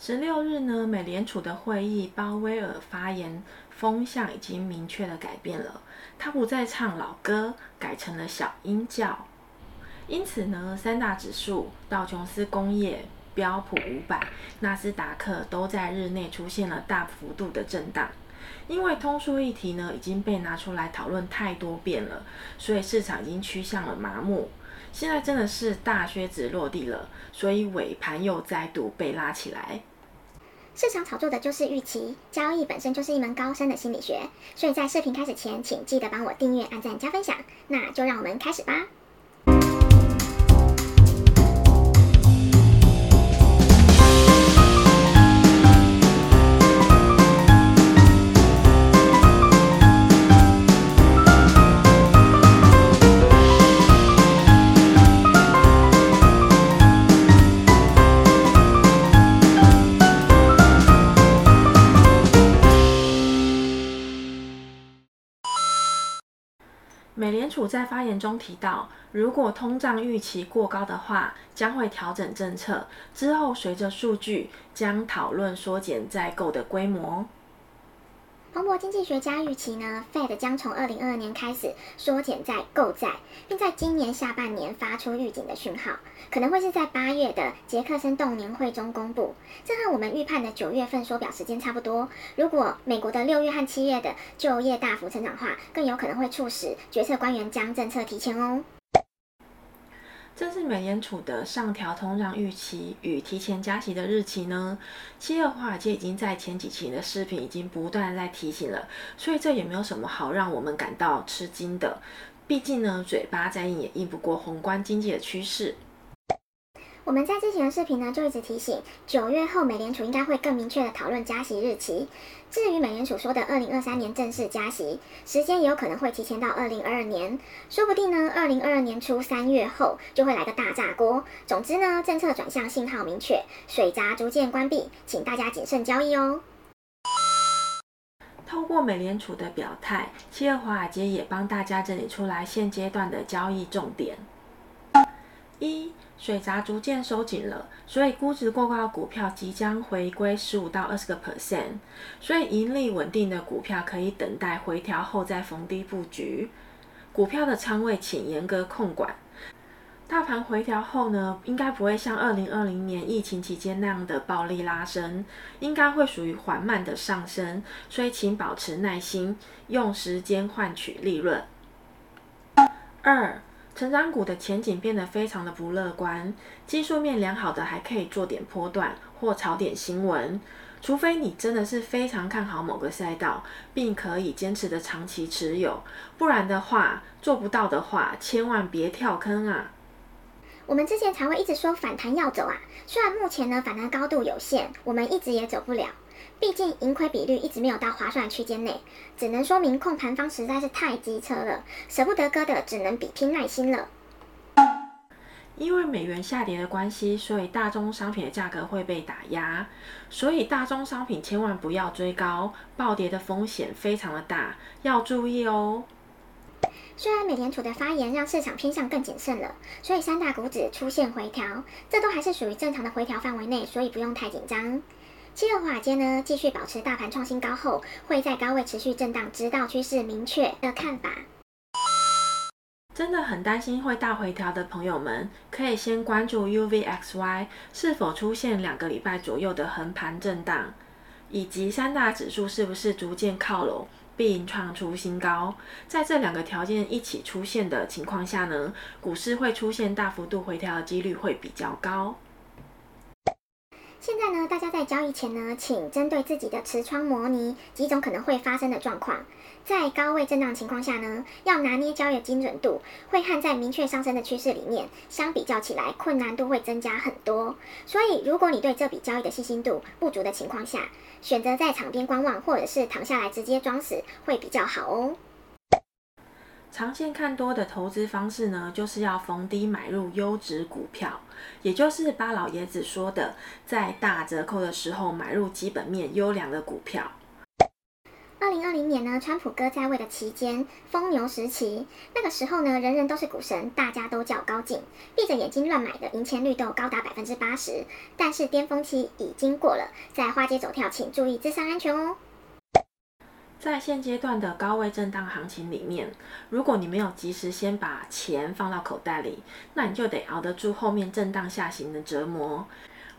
十六日呢，美联储的会议，鲍威尔发言风向已经明确的改变了，他不再唱老歌，改成了小鹰叫。因此呢，三大指数道琼斯工业、标普五百、纳斯达克都在日内出现了大幅度的震荡。因为通缩议题呢已经被拿出来讨论太多遍了，所以市场已经趋向了麻木。现在真的是大靴子落地了，所以尾盘又再度被拉起来。市场炒作的就是预期，交易本身就是一门高深的心理学，所以在视频开始前，请记得帮我订阅、按赞、加分享。那就让我们开始吧。美联储在发言中提到，如果通胀预期过高的话，将会调整政策。之后，随着数据，将讨论缩减再购的规模。彭博经济学家预期呢，Fed 将从二零二二年开始缩减在购债，并在今年下半年发出预警的讯号，可能会是在八月的杰克森动年会中公布。这和我们预判的九月份缩表时间差不多。如果美国的六月和七月的就业大幅成长化，更有可能会促使决策官员将政策提前哦。这是美联储的上调通胀预期与提前加息的日期呢？七月华尔街已经在前几期的视频已经不断在提醒了，所以这也没有什么好让我们感到吃惊的。毕竟呢，嘴巴再硬也硬不过宏观经济的趋势。我们在之前的视频呢，就一直提醒，九月后美联储应该会更明确的讨论加息日期。至于美联储说的二零二三年正式加息时间，也有可能会提前到二零二二年，说不定呢，二零二二年初三月后就会来个大炸锅。总之呢，政策转向信号明确，水闸逐渐关闭，请大家谨慎交易哦。透过美联储的表态，七月华尔街也帮大家整理出来现阶段的交易重点。一水闸逐渐收紧了，所以估值过高的股票即将回归十五到二十个 percent，所以盈利稳定的股票可以等待回调后再逢低布局。股票的仓位请严格控管。大盘回调后呢，应该不会像二零二零年疫情期间那样的暴力拉升，应该会属于缓慢的上升，所以请保持耐心，用时间换取利润。二。成长股的前景变得非常的不乐观，技术面良好的还可以做点波段或炒点新闻，除非你真的是非常看好某个赛道，并可以坚持的长期持有，不然的话，做不到的话，千万别跳坑啊！我们之前才会一直说反弹要走啊，虽然目前呢反弹高度有限，我们一直也走不了。毕竟盈亏比率一直没有到划算区间内，只能说明控盘方实在是太机车了，舍不得割的只能比拼耐心了。因为美元下跌的关系，所以大宗商品的价格会被打压，所以大宗商品千万不要追高，暴跌的风险非常的大，要注意哦。虽然美联储的发言让市场偏向更谨慎了，所以三大股指出现回调，这都还是属于正常的回调范围内，所以不用太紧张。七月华尔街呢，继续保持大盘创新高后，会在高位持续震荡，直到趋势明确的看法。真的很担心会大回调的朋友们，可以先关注 UVXY 是否出现两个礼拜左右的横盘震荡，以及三大指数是不是逐渐靠拢并创出新高。在这两个条件一起出现的情况下呢，股市会出现大幅度回调的几率会比较高。现在呢，大家在交易前呢，请针对自己的持仓模拟几种可能会发生的状况。在高位震荡情况下呢，要拿捏交易的精准度，会和在明确上升的趋势里面相比较起来，困难度会增加很多。所以，如果你对这笔交易的信心度不足的情况下，选择在场边观望，或者是躺下来直接装死，会比较好哦。长线看多的投资方式呢，就是要逢低买入优质股票，也就是巴老爷子说的，在大折扣的时候买入基本面优良的股票。二零二零年呢，川普哥在位的期间，疯牛时期，那个时候呢，人人都是股神，大家都叫高进，闭着眼睛乱买的赢钱率都高达百分之八十。但是巅峰期已经过了，在花街走跳，请注意自身安全哦。在现阶段的高位震荡行情里面，如果你没有及时先把钱放到口袋里，那你就得熬得住后面震荡下行的折磨。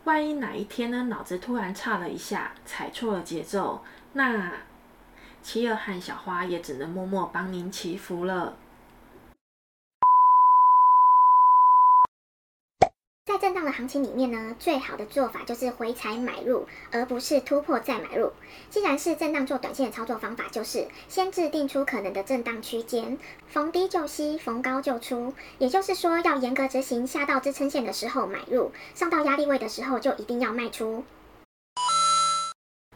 万一哪一天呢，脑子突然差了一下，踩错了节奏，那企鹅和小花也只能默默帮您祈福了。震荡的行情里面呢，最好的做法就是回踩买入，而不是突破再买入。既然是震荡做短线的操作方法，就是先制定出可能的震荡区间，逢低就吸，逢高就出。也就是说，要严格执行，下到支撑线的时候买入，上到压力位的时候就一定要卖出。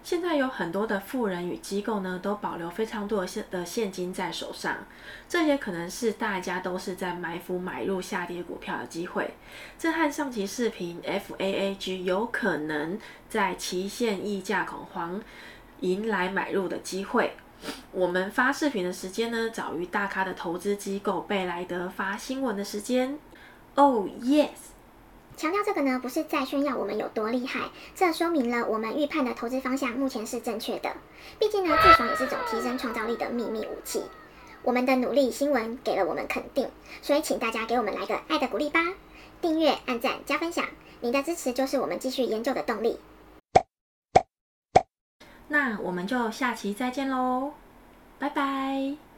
现在有很多的富人与机构呢，都保留非常多的现的现金在手上，这也可能是大家都是在埋伏买入下跌股票的机会。这和上期视频 FAAG 有可能在期限溢价恐慌迎来买入的机会。我们发视频的时间呢，早于大咖的投资机构贝莱德发新闻的时间。Oh yes。强调这个呢，不是在炫耀我们有多厉害，这说明了我们预判的投资方向目前是正确的。毕竟呢，自爽也是种提升创造力的秘密武器。我们的努力，新闻给了我们肯定，所以请大家给我们来个爱的鼓励吧！订阅、按赞、加分享，你的支持就是我们继续研究的动力。那我们就下期再见喽，拜拜。